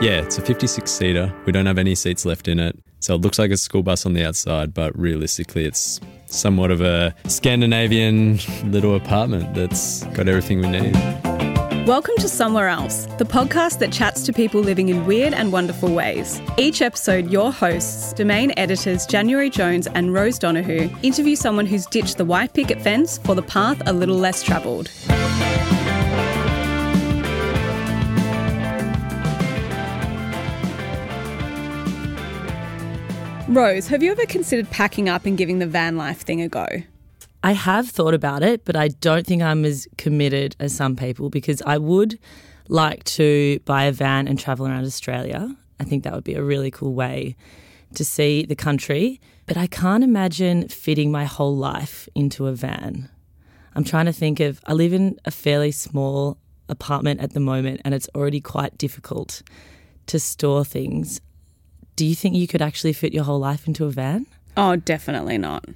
Yeah, it's a 56 seater. We don't have any seats left in it. So it looks like a school bus on the outside, but realistically, it's somewhat of a Scandinavian little apartment that's got everything we need. Welcome to Somewhere Else, the podcast that chats to people living in weird and wonderful ways. Each episode, your hosts, domain editors January Jones and Rose Donahue, interview someone who's ditched the white picket fence for the path a little less travelled. Rose, have you ever considered packing up and giving the van life thing a go? I have thought about it, but I don't think I'm as committed as some people because I would like to buy a van and travel around Australia. I think that would be a really cool way to see the country, but I can't imagine fitting my whole life into a van. I'm trying to think of, I live in a fairly small apartment at the moment and it's already quite difficult to store things. Do you think you could actually fit your whole life into a van? Oh, definitely not.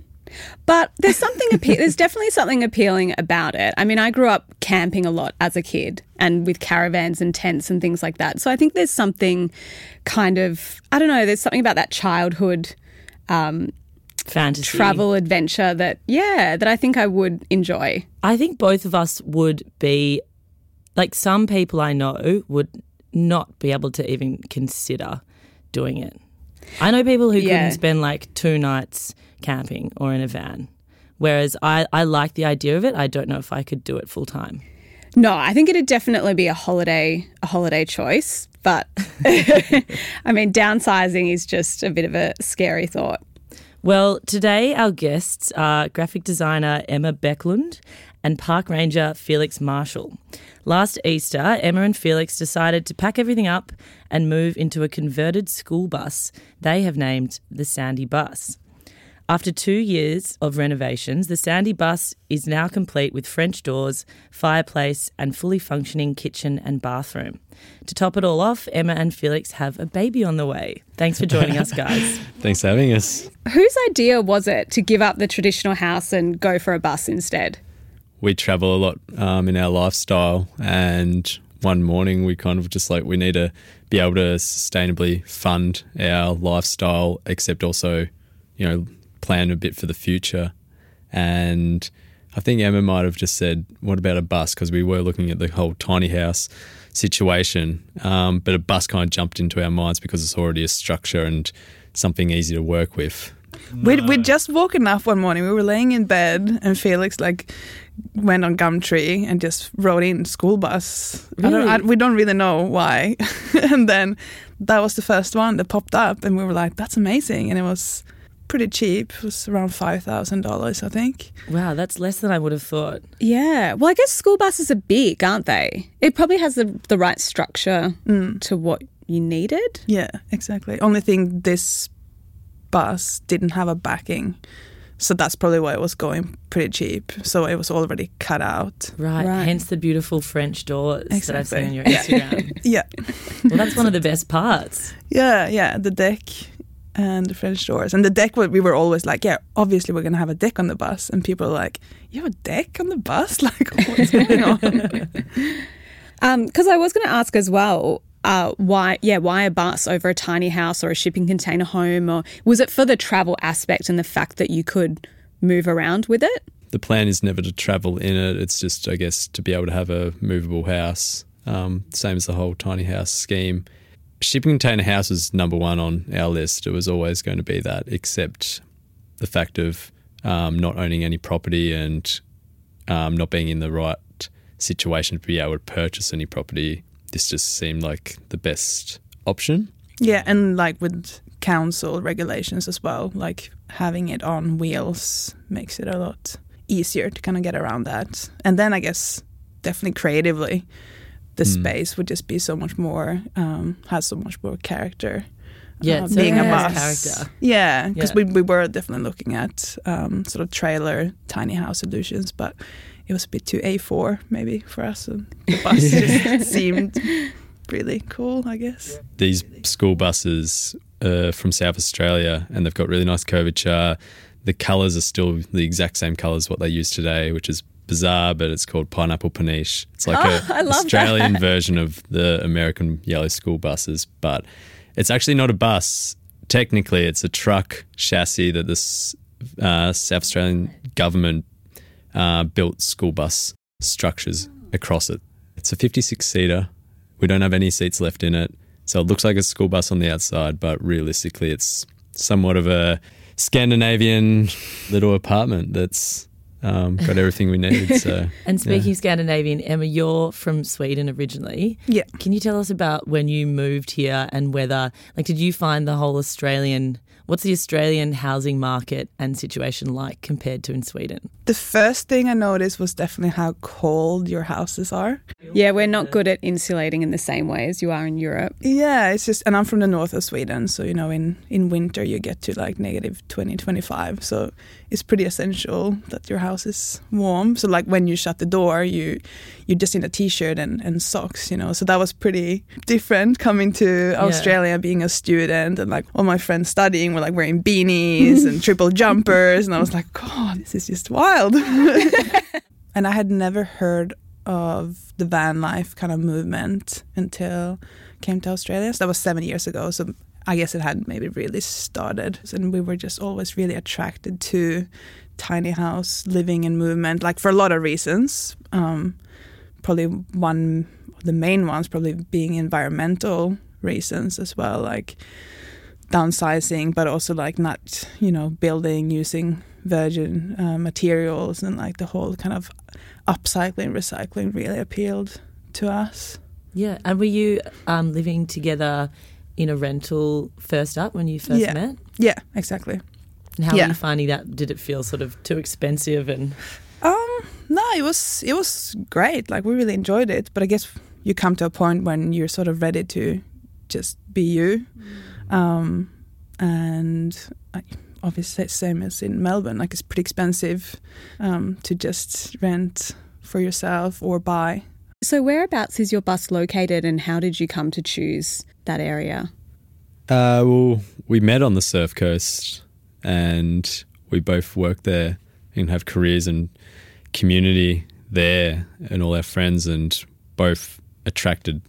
But there's something appe- there's definitely something appealing about it. I mean, I grew up camping a lot as a kid and with caravans and tents and things like that. So I think there's something kind of I don't know, there's something about that childhood um, Fantasy. travel adventure that yeah, that I think I would enjoy. I think both of us would be like some people I know would not be able to even consider doing it. I know people who Yeah. couldn't spend like two nights camping or in a van. Whereas I, I like the idea of it. I don't know if I could do it full time. No, I think it'd definitely be a holiday a holiday choice, but I mean downsizing is just a bit of a scary thought. Well, today our guests are graphic designer Emma Becklund and park ranger Felix Marshall. Last Easter, Emma and Felix decided to pack everything up and move into a converted school bus they have named the Sandy Bus. After two years of renovations, the Sandy Bus is now complete with French doors, fireplace, and fully functioning kitchen and bathroom. To top it all off, Emma and Felix have a baby on the way. Thanks for joining us, guys. Thanks for having us. Whose idea was it to give up the traditional house and go for a bus instead? We travel a lot um, in our lifestyle, and one morning we kind of just like we need to be able to sustainably fund our lifestyle, except also, you know, plan a bit for the future. And I think Emma might have just said, "What about a bus?" Because we were looking at the whole tiny house situation, um, but a bus kind of jumped into our minds because it's already a structure and something easy to work with. We'd, we'd just woken up one morning. We were laying in bed, and Felix like went on Gumtree and just wrote in school bus. I don't, I, we don't really know why. and then that was the first one that popped up, and we were like, "That's amazing!" And it was pretty cheap. It was around five thousand dollars, I think. Wow, that's less than I would have thought. Yeah. Well, I guess school buses are big, aren't they? It probably has the, the right structure mm. to what you needed. Yeah, exactly. Only thing this bus didn't have a backing. So that's probably why it was going pretty cheap. So it was already cut out. Right, Right. hence the beautiful French doors that I've seen on your Instagram. Yeah. well, that's one of the best parts. Yeah, yeah, the deck and the French doors. And the deck, we were always like, yeah, obviously we're going to have a deck on the bus. And people are like, you have a deck on the bus? Like, what's going on? Because Um, I was going to ask as well, uh, why? Yeah, why a bus over a tiny house or a shipping container home, or was it for the travel aspect and the fact that you could move around with it? the plan is never to travel in it. It's just, I guess, to be able to have a movable house. Um, same as the whole tiny house scheme. Shipping container house was number one on our list. It was always going to be that, except the fact of um, not owning any property and um, not being in the right situation to be able to purchase any property. This just seemed like the best option. yeah, and like with council regulations as well, like having it on wheels makes it a lot easier to kind of get around that. And then I guess definitely creatively, the space would just be so much more, um, has so much more character. Yeah, uh, it being a has bus. character. Yeah, because Yeah. we, we were definitely looking at um, sort of trailer tiny house solutions, but it was a bit too A4 maybe for us. And the bus just seemed really cool, I guess. these school buses uh, from South Australia, and they've got really nice curvature. The colours are still the exact same colours what they use today, which is bizarre, but it's called pineapple paniche. It's like Oh, I a love Australian version of the American yellow school buses, but it's actually not a bus. Technically, it's a truck chassis that this uh, South Australian government uh, built school bus structures across it. It's a 56 seater. We don't have any seats left in it. So it looks like a school bus on the outside, but realistically, it's somewhat of a Scandinavian little apartment that's um, got everything we need. So, And speaking Scandinavian, Emma, you're from Sweden originally. Yeah. Can you tell us about when you moved here and whether, like, did you find the whole Australian, what's the Australian housing market and situation like compared to in Sweden? The first thing I noticed was definitely how cold your houses are. Yeah, we're not good at insulating in the same way as you are in Europe. Yeah, it's just, and I'm from the north of Sweden, so you know, in in winter you get to like negative 20, 25. So it's pretty essential that your house is warm. So like when you shut the door, you you're just in a t-shirt and, and socks, you know. So that was pretty different coming to Australia, being a student, and like all my friends studying were like wearing beanies and triple jumpers, and I was like, God, this is just wild. and I had never heard of the van life kind of movement until I came to Australia. So that was seven years ago. So I guess it had maybe really started. And we were just always really attracted to tiny house living and movement, like for a lot of reasons. Um, probably one of the main ones, probably being environmental reasons as well, like downsizing, but also like not, you know, building using virgin uh, materials and like the whole kind of upcycling, recycling really appealed to us. Yeah. And were you um, living together in a rental first up when you first Yeah. met? Yeah, exactly. And how Yeah. were you finding that? Did it feel sort of too expensive? And Um, no, it was it was great. Like we really enjoyed it, but I guess you come to a point when you're sort of ready to just be you. Um, and I, obviously, same as in Melbourne, like it's pretty expensive um, to just rent for yourself or buy. So, whereabouts is your bus located and how did you come to choose that area? Uh, well, we met on the surf coast and we both work there and have careers and community there and all our friends and both attracted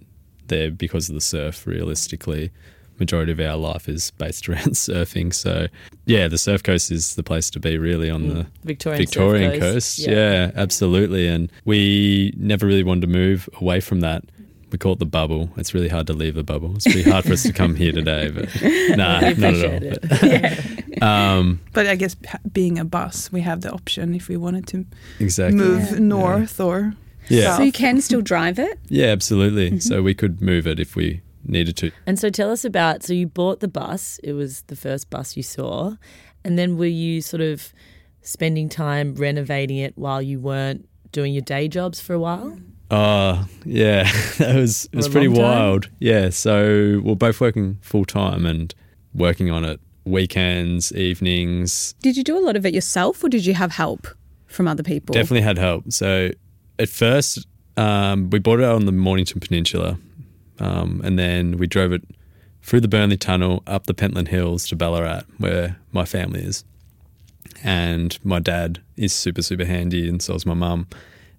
there because of the surf realistically majority of our life is based around surfing so yeah the surf coast is the place to be really on the Victorian, Victorian coast. Yeah. absolutely. And we never really wanted to move away from that. We call it the bubble. It's really hard to leave the bubble. It's pretty hard for us to come here today, but nah, We not at all. appreciate But, um, But I guess being a bus, we have the option if we wanted to exactly. move Yeah. north or Yeah. So, you can still drive it? Yeah, absolutely. So we could move it if we needed to. And so tell us about so you bought the bus, it was the first bus you saw, and then were you sort of spending time renovating it while you weren't doing your day jobs for a while? Oh, yeah. that was it was pretty wild. Yeah. So we're both working full time and working on it weekends, evenings, Did you do a lot of it yourself or did you have help from other people? Definitely had help. So at first, um, we bought it out on the Mornington Peninsula, um, and then we drove it through the Burnley Tunnel up the Pentland Hills to Ballarat, where my family is. And my dad is super super handy, and so is my mum.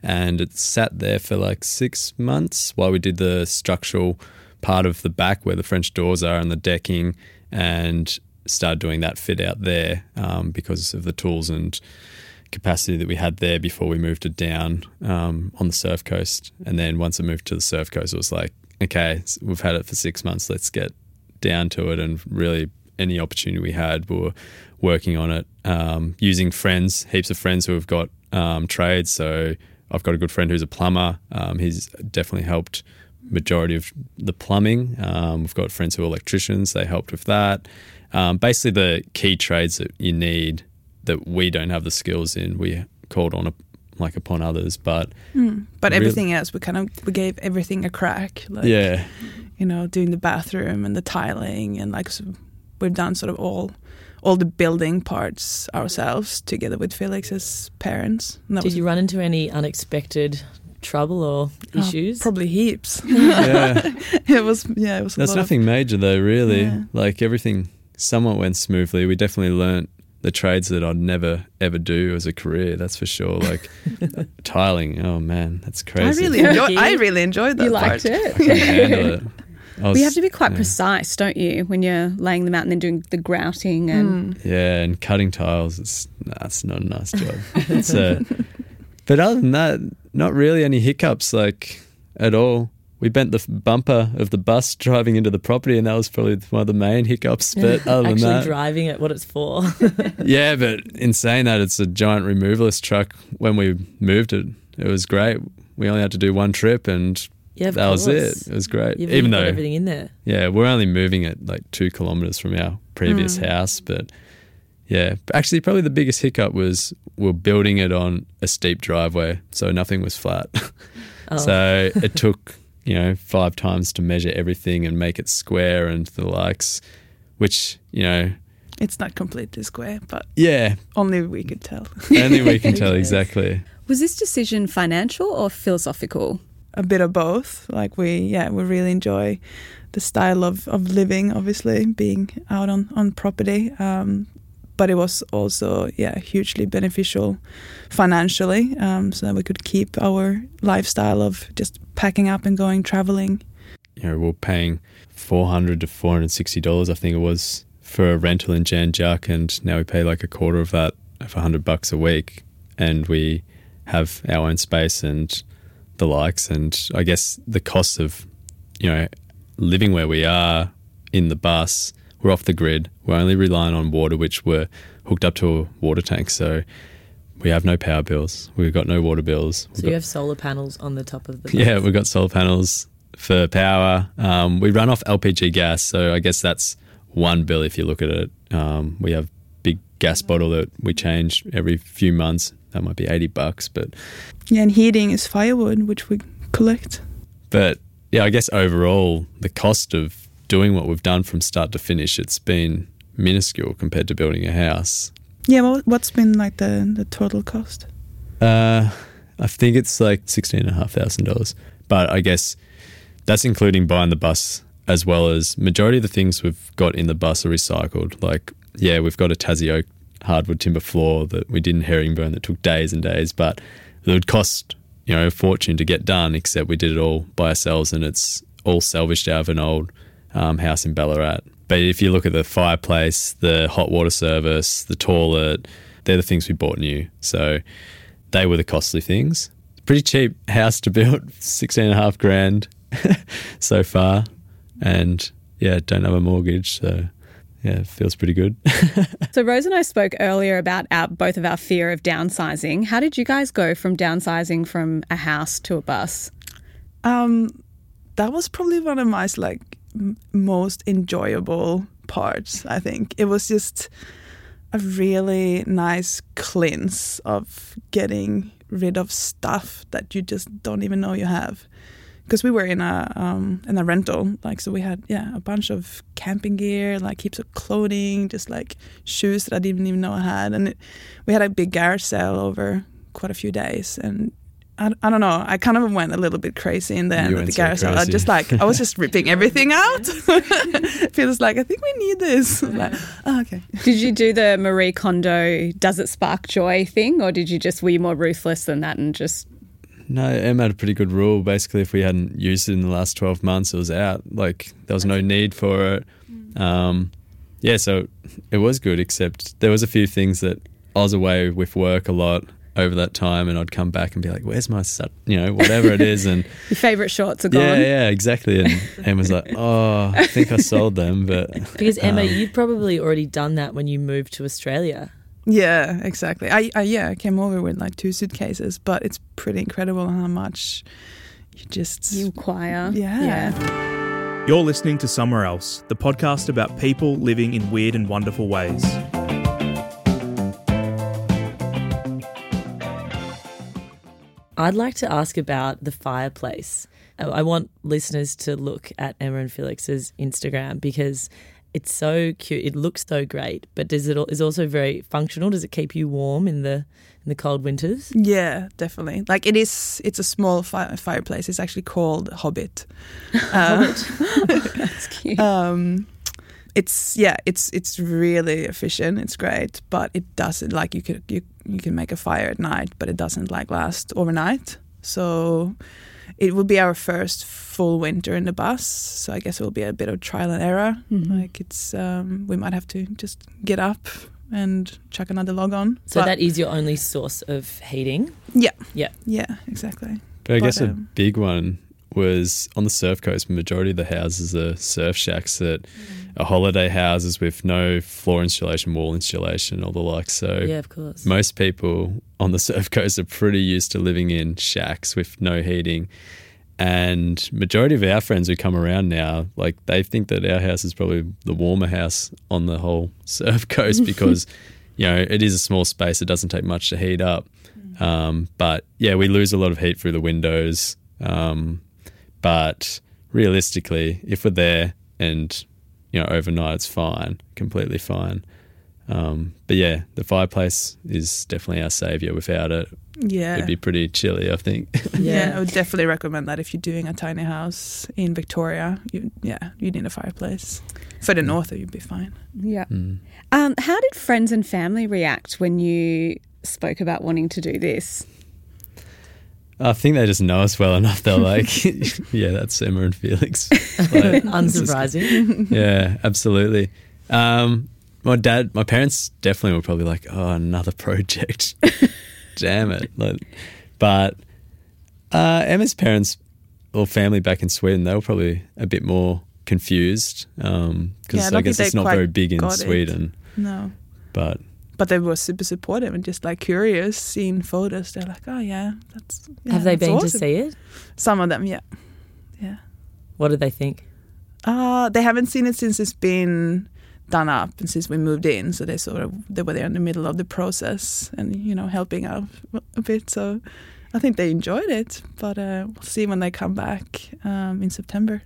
And it sat there for like six months while we did the structural part of the back where the French doors are and the decking, and started doing that fit out there um, because of the tools and capacity that we had there before we moved it down um, on the surf coast. And then once it moved to the surf coast, it was like, okay, we've had it for six months. Let's get down to it. And really, any opportunity we had, we were working on it um, using friends, heaps of friends who have got um, trades. So I've got a good friend who's a plumber. Um, he's definitely helped majority of the plumbing. Um, we've got friends who are electricians. They helped with that. Um, basically, the key trades that you need that we don't have the skills in, we called on a, like upon others. But hmm. but Really? everything else we kind of we gave everything a crack. Like, yeah, you know, doing the bathroom and the tiling and like so we've done sort of all all the building parts ourselves together with Felix's parents. Did was- you run into any unexpected trouble or oh, issues? probably heaps. yeah. it was yeah, it was. a That's lot of- nothing major though, really. Yeah. Like everything somewhat went smoothly. We definitely learnt the trades that I'd never ever do as a career. That's for sure. Like tiling. Oh man, that's crazy. I crazy. really enjoy. I really enjoyed that You part. liked it. couldn't handle it. I was- We have to be quite yeah. precise, don't you, when you're laying them out and then doing the grouting and hmm. Yeah, and cutting tiles. It's that's not a nice job. It's a, but other than that, not really any hiccups like at all. We bent the bumper of the bus driving into the property, and that was probably one of the main hiccups. But other than Actually that, driving it, what it's for. yeah. But in saying that, it's a giant removalist truck. When we moved it, it was great. We only had to do one trip, and yeah, that was it. It was great. You've Even though everything in there. yeah, we're only moving it like two kilometers from our previous hmm. house, but yeah, actually, probably the biggest hiccup was we're building it on a steep driveway, so nothing was flat. Oh. So it took you know five times to measure everything and make it square and the likes, which you know, It's not completely square, but yeah, only we could tell. only we can tell exactly. Was this decision financial or philosophical? a bit of both. Like we, yeah, we really enjoy the style of, of living. Obviously, being out on on property, um, but it was also yeah hugely beneficial financially, um, so that we could keep our lifestyle of just packing up and going traveling. you know, we're paying four hundred to four hundred sixty dollars, I think it was, for a rental in Jan Juc, and now we pay like a quarter of that for hundred bucks a week, and we have our own space and the likes, and I guess the cost of, you know, living where we are in the bus, we're off the grid. We're only relying on water, which we're hooked up to a water tank, so. We have no power bills. We've got no water bills. We've So got- you have solar panels on the top of the yeah, we've got solar panels for power. Um, we run off LPG gas, so I guess that's one bill if you look at it. Um, we have big gas bottle that we change every few months. That might be eighty bucks, but Yeah, and heating is firewood, which we collect. but yeah, I guess overall the cost of doing what we've done from start to finish, it's been minuscule compared to building a house. Yeah, well, what's been like the the total cost? Uh, I think it's like sixteen and a half thousand dollars. But I guess that's including buying the bus as well as majority of the things we've got in the bus are recycled. Like, yeah, we've got a Tassie oak hardwood timber floor that we did in herringbone that took days and days, but it would cost you know a fortune to get done. Except we did it all by ourselves, and it's all salvaged out of an old um, house in Ballarat. But if you look at the fireplace, the hot water service, the toilet, they're the things we bought new. So they were the costly things. Pretty cheap house to build, 16 and a half grand so far. And yeah, don't have a mortgage. So yeah, it feels pretty good. So Rose and I spoke earlier about our, both of our fear of downsizing. How did you guys go from downsizing from a house to a bus? Um, that was probably one of my like m- most enjoyable parts. I think it was just a really nice cleanse of getting rid of stuff that you just don't even know you have. Because we were in a um, in a rental, like so we had yeah a bunch of camping gear, like heaps of clothing, just like shoes that I didn't even know I had, and it, we had a big garage sale over quite a few days, and I, I don't know. I kind of went a little bit crazy in the end You of the so garage sale. I crazy. just like I was just ripping everything out. Feels like I think we need this. Like, oh, okay. Did you do the Marie Kondo does it spark joy thing or did you just were you more ruthless than that and just no, Em had a pretty good rule. Basically, if we hadn't used it in the last 12 months, it was out. Like there was no need for it. Um, yeah, so it was good, except there was a few things that I was away with work a lot over that time and I'd come back and be like, where's my, sut-" you know, whatever it is. And your favourite shorts are gone? Yeah, yeah, exactly. And Em was like, "Oh, I think I sold them, but Because Emma, um, you'd probably already done that when you moved to Australia. Yeah, exactly. I, I yeah, I came over with like two suitcases, but it's pretty incredible how much you just You acquire. Yeah. You're listening to Somewhere Else, the podcast about people living in weird and wonderful ways. I'd like to ask about the fireplace. I I want listeners to look at Emma and Felix's Instagram because it's so cute. It looks so great, but does it is also very functional? Does it keep you warm in the in the cold winters? Yeah, definitely. Like it is. It's a small fi- fireplace. It's actually called Hobbit. Uh, That's cute. um, it's yeah, it's it's really efficient. It's great, but it doesn't like you could you you can make a fire at night, but it doesn't like last overnight. So it will be our first full winter in the bus. So I guess it will be a bit of trial and error. Mhm. Like it's um, we might have to just get up and chuck another log on. So But- that is your only source of heating. yeah Yeah. yeah exactly. But I But, guess a um, big one was on the surf coast. Majority of the houses are surf shacks that Mm. are holiday houses with no floor insulation, wall insulation, all the like. So Yeah, of course. most people on the surf coast are pretty used to living in shacks with no heating. And majority of our friends who come around now, like they think that our house is probably the warmer house on the whole surf coast because, you know, it is a small space. It doesn't take much to heat up. Um, but yeah, we lose a lot of heat through the windows. Um, but realistically, if we're there and you know overnight, it's fine, completely fine. Um, but yeah, the fireplace is definitely our savior. Without it, Yeah. it'd be pretty chilly. I think. yeah. I would definitely recommend that if you're doing a tiny house in Victoria. You, yeah, you need a fireplace. For the north, you'd be fine. Yeah. Mm. Um, how did friends and family react when you spoke about wanting to do this? I think they just know us well enough. They're like, yeah, that's Emma and Felix. Like, Unsurprising. yeah, absolutely. Um, my dad, my parents definitely were probably like, "Oh, another project, damn it!" Like, but uh, Emma's parents or family back in Sweden, they were probably a bit more confused because Yeah, I I, guess it's not very big in got it. Sweden. No. But But they were super supportive and just like curious, seeing photos. They're like, "Oh yeah, that's." Yeah, Have they that's been to see it? Some of them, yeah, yeah. What did they think? Uh, they haven't seen it since it's been done up and since we moved in. So they sort of they were there in the middle of the process and you know helping out a bit. So I think they enjoyed it. But uh, we'll see when they come back um, in September.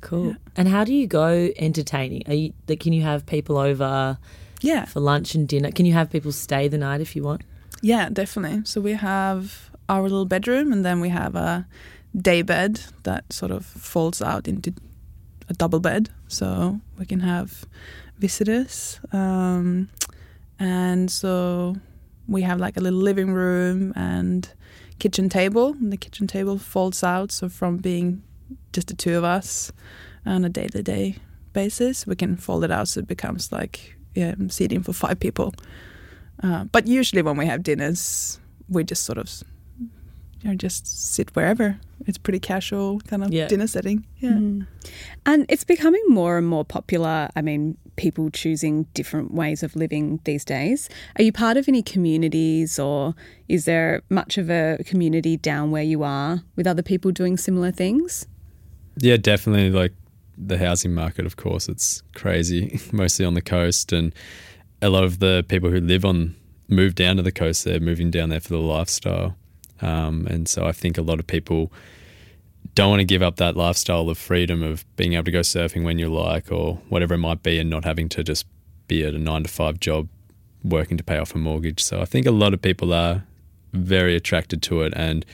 Cool. Yeah. And how do you go entertaining? Are you, like, can you have people over Yeah, for lunch and dinner? Can you have people stay the night if you want? yeah, definitely. So we have our little bedroom and then we have a day bed that sort of folds out into a double bed, so we can have visitors. Um, and so we have like a little living room and kitchen table. And the kitchen table folds out, so from being just the two of us on a day to day basis, we can fold it out so it becomes like yeah, seating for five people. Uh, but usually when we have dinners, we just sort of you know just sit wherever. It's pretty casual kind of Yeah. dinner setting. Yeah. Mm. And it's becoming more and more popular. I mean, people choosing different ways of living these days. Are you part of any communities or is there much of a community down where you are with other people doing similar things? Yeah, definitely. Like the housing market, of course, it's crazy, mostly on the coast. And a lot of the people who live on, move down to the coast, they're moving down there for the lifestyle. Um, and so I think a lot of people don't want to give up that lifestyle of freedom of being able to go surfing when you like or whatever it might be and not having to just be at a nine to five job working to pay off a mortgage. So I think a lot of people are very attracted to it and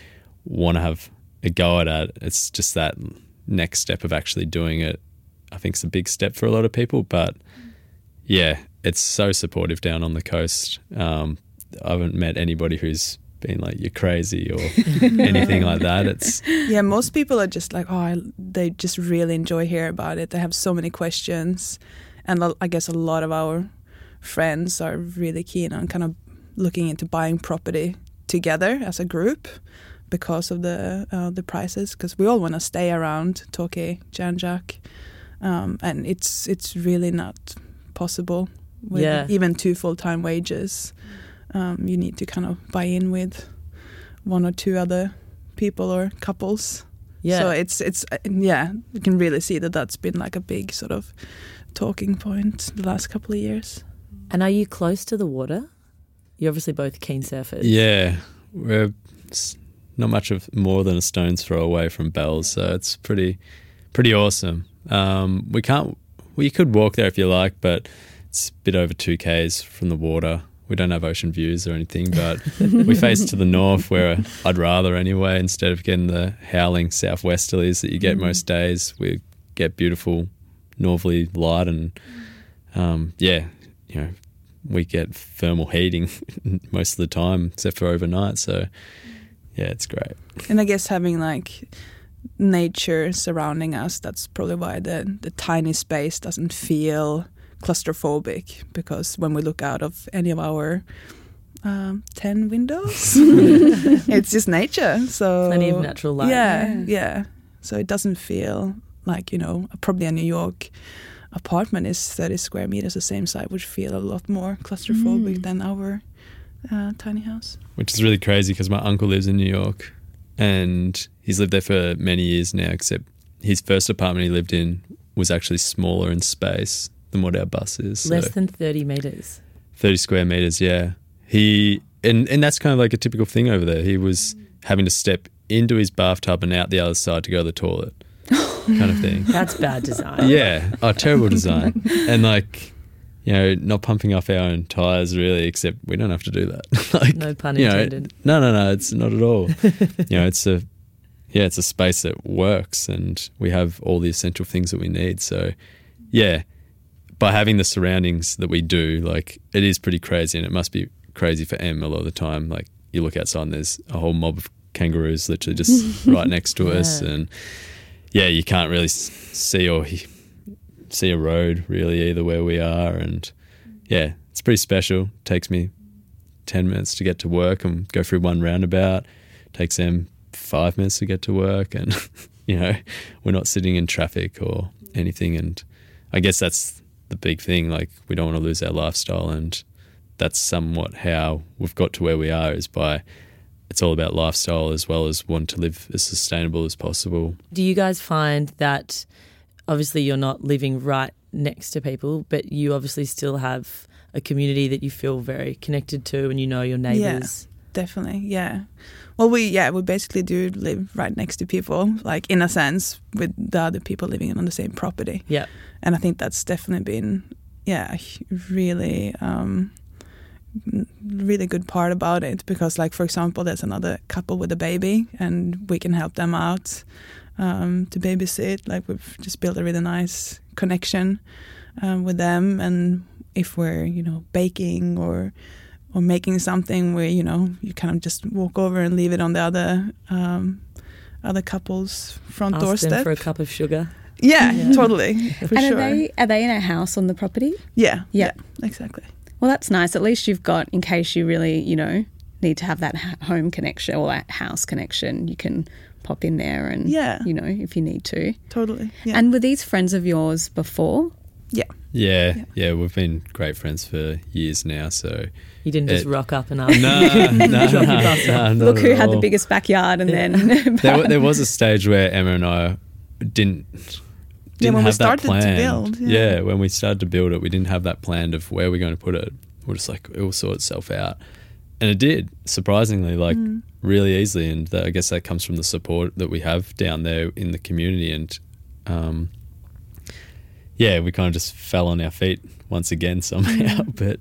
want to have a go at it. It's just that next step of actually doing it. I think it's a big step for a lot of people, but yeah, it's so supportive down on the coast. Um, I haven't met anybody who's been like you're crazy or anything like that. It's Yeah, most people are just like, oh, I, they just really enjoy hearing about it. They have so many questions, and I guess a lot of our friends are really keen on kind of looking into buying property together as a group because of the uh, the prices. Because we all want to stay around Torquay, Jan Juc, um, and it's it's really not possible with Yeah. even two full time wages. Um, you need to kind of buy in with one or two other people or couples. Yeah. So it's it's yeah, you can really see that that's been like a big sort of talking point the last couple of years. and are you close to the water? You're obviously both keen surfers. yeah, we're s- not much of more than a stone's throw away from Bells, so it's pretty pretty awesome. Um, we can't. Well, you could walk there if you like, but it's a bit over two k's from the water. We don't have ocean views or anything, but we face to the north, where I'd rather anyway. Instead of getting the howling southwesterlies that you get most days, we get beautiful northerly light and um, yeah, you know, we get thermal heating most of the time, except for overnight. So yeah, it's great. And I guess having like nature surrounding us, that's probably why the, the tiny space doesn't feel claustrophobic because when we look out of any of our um, 10 windows, it's just nature. So Plenty of natural light. Yeah, Yeah. yeah. So it doesn't feel like, you know, probably a New York apartment is 30 square meters, the same size would feel a lot more claustrophobic Mm. than our uh, tiny house. which is really crazy because my uncle lives in New York and he's lived there for many years now, except his first apartment he lived in was actually smaller in space than what our bus is. So Less than 30 metres. 30 square meters, yeah. He, and, and that's kind of like a typical thing over there. He was having to step into his bathtub and out the other side to go to the toilet, kind of thing. That's bad design. Yeah. Oh, terrible design. and like, you know, not pumping off our own tires really, except we don't have to do that. like, No pun you know, intended. no, no, no, it's not at all. you know, it's a, yeah, it's a space that works and we have all the essential things that we need. So, yeah, by having the surroundings that we do, like, it is pretty crazy and it must be crazy for Em a lot of the time. Like, you look outside and there's a whole mob of kangaroos literally just right next to us. And, yeah, you can't really see or he- see a road really either where we are. And, yeah, it's pretty special. takes me 10 minutes to get to work and go through one roundabout. Takes them five minutes to get to work. And, you know, we're not sitting in traffic or anything. And I guess that's the big thing. Like, we don't want to lose our lifestyle. And that's somewhat how we've got to where we are is by it's all about lifestyle as well as want to live as sustainable as possible. Do you guys find that obviously you're not living right next to people, but you obviously still have a community that you feel very connected to and you know your neighbours? Definitely, yeah. Well, we yeah we basically do live right next to people, like in a sense, with the other people living on the same property, Yeah. and I think that's definitely been yeah really um, really good part about it because like for example, there's another couple with a baby, and we can help them out um, to babysit. Like we've just built a really nice connection um, with them, and if we're you know baking or or making something where you know you kind of just walk over and leave it on the other um, other couple's front Ask them doorstep. for a cup of sugar. yeah, Yeah. totally, for and sure. are they are they in a house on the property? yeah, Yeah. yeah, exactly. Well, that's nice. At least you've got, in case you really, you know, need to have that home connection or that house connection, you can pop in there and, Yeah. you know, if you need to. Totally. Yeah. And were these friends of yours before? yeah. Yeah, Yeah. yeah, we've been great friends for years now. So You didn't just rock up and ask. no, no, no, Drop your bus no, Look who at had the biggest backyard and then. There, there was a stage where Emma and I didn't didn't when we have that started to planned. build, yeah. when we started to build it, we didn't have that planned of where we're going to put it. We're just like it will sort itself out, and it did surprisingly, like Mm. Really easily. And that, I guess that comes from the support that we have down there in the community, and um, yeah, we kind of just fell on our feet once again somehow. But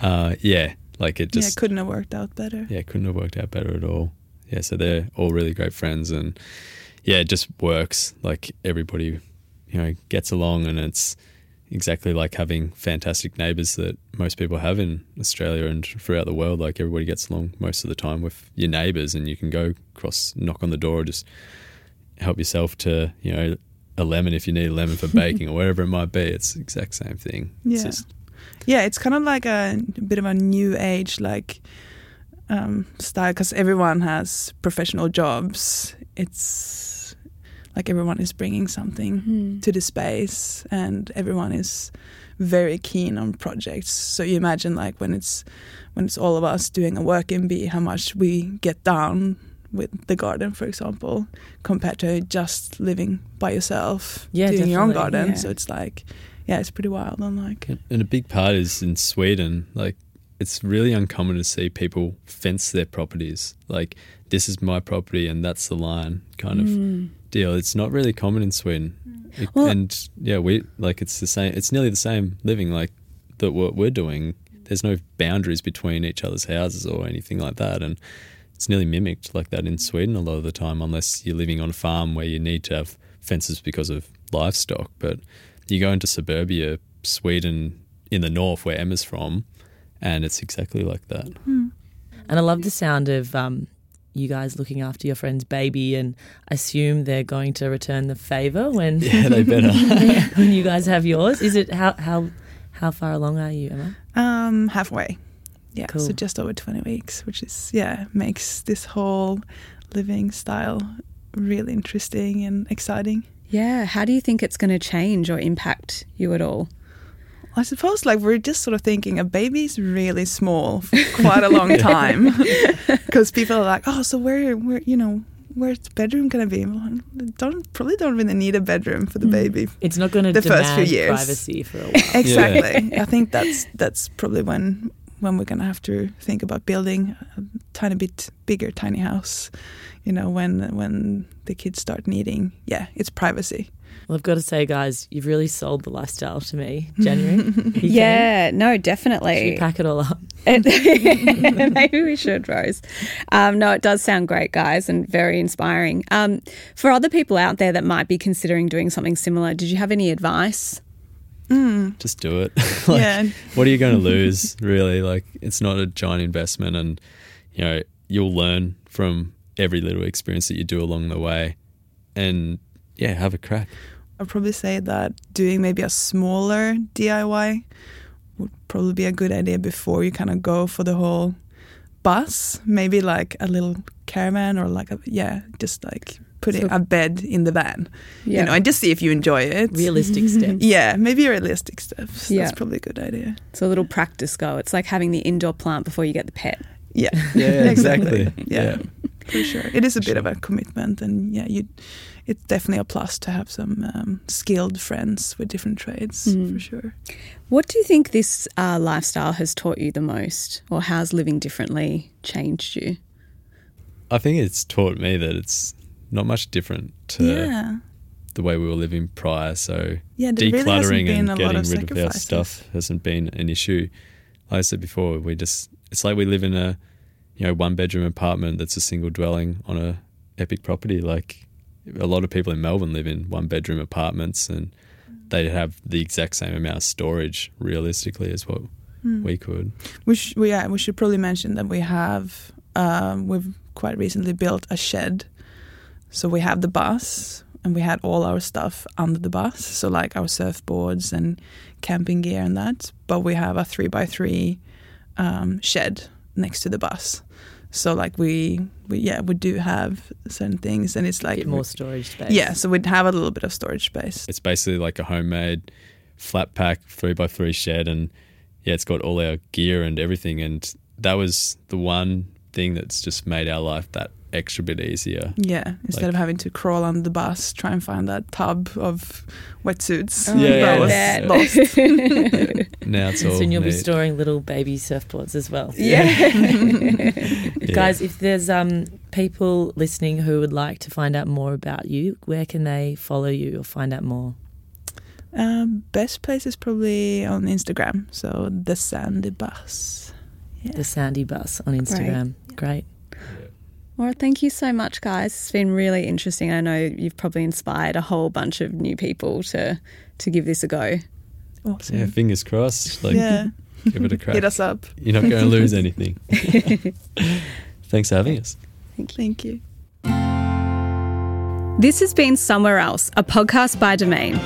uh, yeah, like it just yeah, couldn't have worked out better. yeah, couldn't have worked out better at all. Yeah, so they're all really great friends, and yeah, it just works. Like everybody, you know, gets along, and it's exactly like having fantastic neighbours that most people have in Australia and throughout the world. Like everybody gets along most of the time with your neighbours, and you can go across, knock on the door, just help yourself to, you know, a lemon if you need a lemon for baking or whatever it might be. It's the exact same thing. It's Yeah. just Yeah, it's kind of like a, bit of a new age like um, style because everyone has professional jobs. It's like everyone is bringing something hmm. to the space, and everyone is very keen on projects. So you imagine like when it's when it's all of us doing a working bee, how much we get down with the garden, for example, compared to just living by yourself Yeah, doing your own garden. yeah. So it's like, yeah, it's pretty wild. I'm like, And- And a big part is in Sweden, like it's really uncommon to see people fence their properties. Like this is my property and that's the line kind of hmm. Deal. It's not really common in Sweden. It- Well- and yeah, we like it's the same. It's nearly the same living like that. What we're doing, there's no boundaries between each other's houses or anything like that, and it's nearly mimicked like that in Sweden a lot of the time, unless you're living on a farm where you need to have fences because of livestock. But you go into suburbia, Sweden, in the north where Emma's from, and it's exactly like that. And I love the sound of um, you guys looking after your friend's baby, and assume they're going to return the favour when Yeah, they better. when you guys have yours. Is it how how how far along are you, Emma? Um, halfway. Yeah, Cool. so just over 20 weeks, which is, yeah, makes this whole living style really interesting and exciting. Yeah. How do you think it's going to change or impact you at all? I suppose like we're just sort of thinking a baby's really small for quite a long time because people are like, oh, so where, where, you know, where's the bedroom gonna be? Don't probably don't really need a bedroom for the mm. baby. It's not going to The first demand few years. privacy for a while. Exactly. I think that's that's probably when when we're gonna have to think about building a tiny bit bigger tiny house. You know, when when the kids start needing, yeah, it's privacy. Well, I've got to say, guys, you've really sold the lifestyle to me. January, You keen? Yeah, no, Should we definitely. pack it all up? Maybe we should, Rose. Um, no, it does sound great, guys, and very inspiring. Um, for other people out there that might be considering doing something similar, did you have any advice? Just do it. like, Yeah. What are you going to lose, really? Like, it's not a giant investment, and you know you'll learn from every little experience that you do along the way, and yeah, have a crack. I'd probably say that doing maybe a smaller DIY would probably be a good idea before you kind of go for the whole bus. Maybe like a little caravan or like a yeah, just like putting So- a bed in the van. Yeah. You know, and just see if you enjoy it. Realistic steps. Yeah, maybe a realistic steps. Yeah. That's probably a good idea. It's a little practice go. It's like having the indoor plant before you get the pet. Yeah. Yeah, exactly. Yeah. For sure. It is a bit of a commitment and yeah, you it's definitely a plus to have some um, skilled friends with different trades Mm. for sure. What do you think this uh, lifestyle has taught you the most, or how's living differently changed you? I think it's taught me that it's not much different to yeah. the way we were living prior. So Yeah, there really decluttering and getting of rid of our stuff hasn't been an issue. Like I said before, we just it's like we live in a you know one bedroom apartment that's a single dwelling on a epic property. Like a lot of people in Melbourne live in one bedroom apartments and they have the exact same amount of storage realistically as what Hmm. we could. We, sh- we, yeah, we should probably mention that we have um, we've quite recently built a shed. So we have the bus and we had all our stuff under the bus. So like our surfboards and camping gear and that. But we have a three by three um, shed next to the bus. So like we, we yeah we do have certain things and it's A like bit more storage space. yeah so we'd have a little bit of storage space. It's basically like a homemade flat pack three by three shed, and yeah, it's got all our gear and everything. And that was the one thing that's just made our life that extra bit easier. Yeah, instead Like- of having to crawl under the bus, try and find that tub of wetsuits. Oh, Yeah, that yeah, was lost. Now it's And all soon you'll be storing little baby surfboards as well. yeah. Yeah. Guys, if there's um, people listening who would like to find out more about you, where can they follow you or find out more? Um, best place is probably on Instagram. So the Sandy Bus. Yeah. The Sandy Bus on Instagram. Great. Well, thank you so much, guys. It's been really interesting. I know you've probably inspired a whole bunch of new people to to give this a go. Awesome. Yeah, fingers crossed. Like, yeah. Give it a crack. Hit us up. You're not going to lose anything. Thanks for having us. Thank you. This has been Somewhere Else, a podcast by Domain.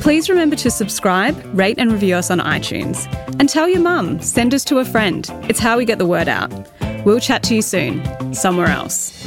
Please remember to subscribe, rate, and review us on iTunes. And tell your mum, send us to a friend. It's how we get the word out. We'll chat to you soon, somewhere else.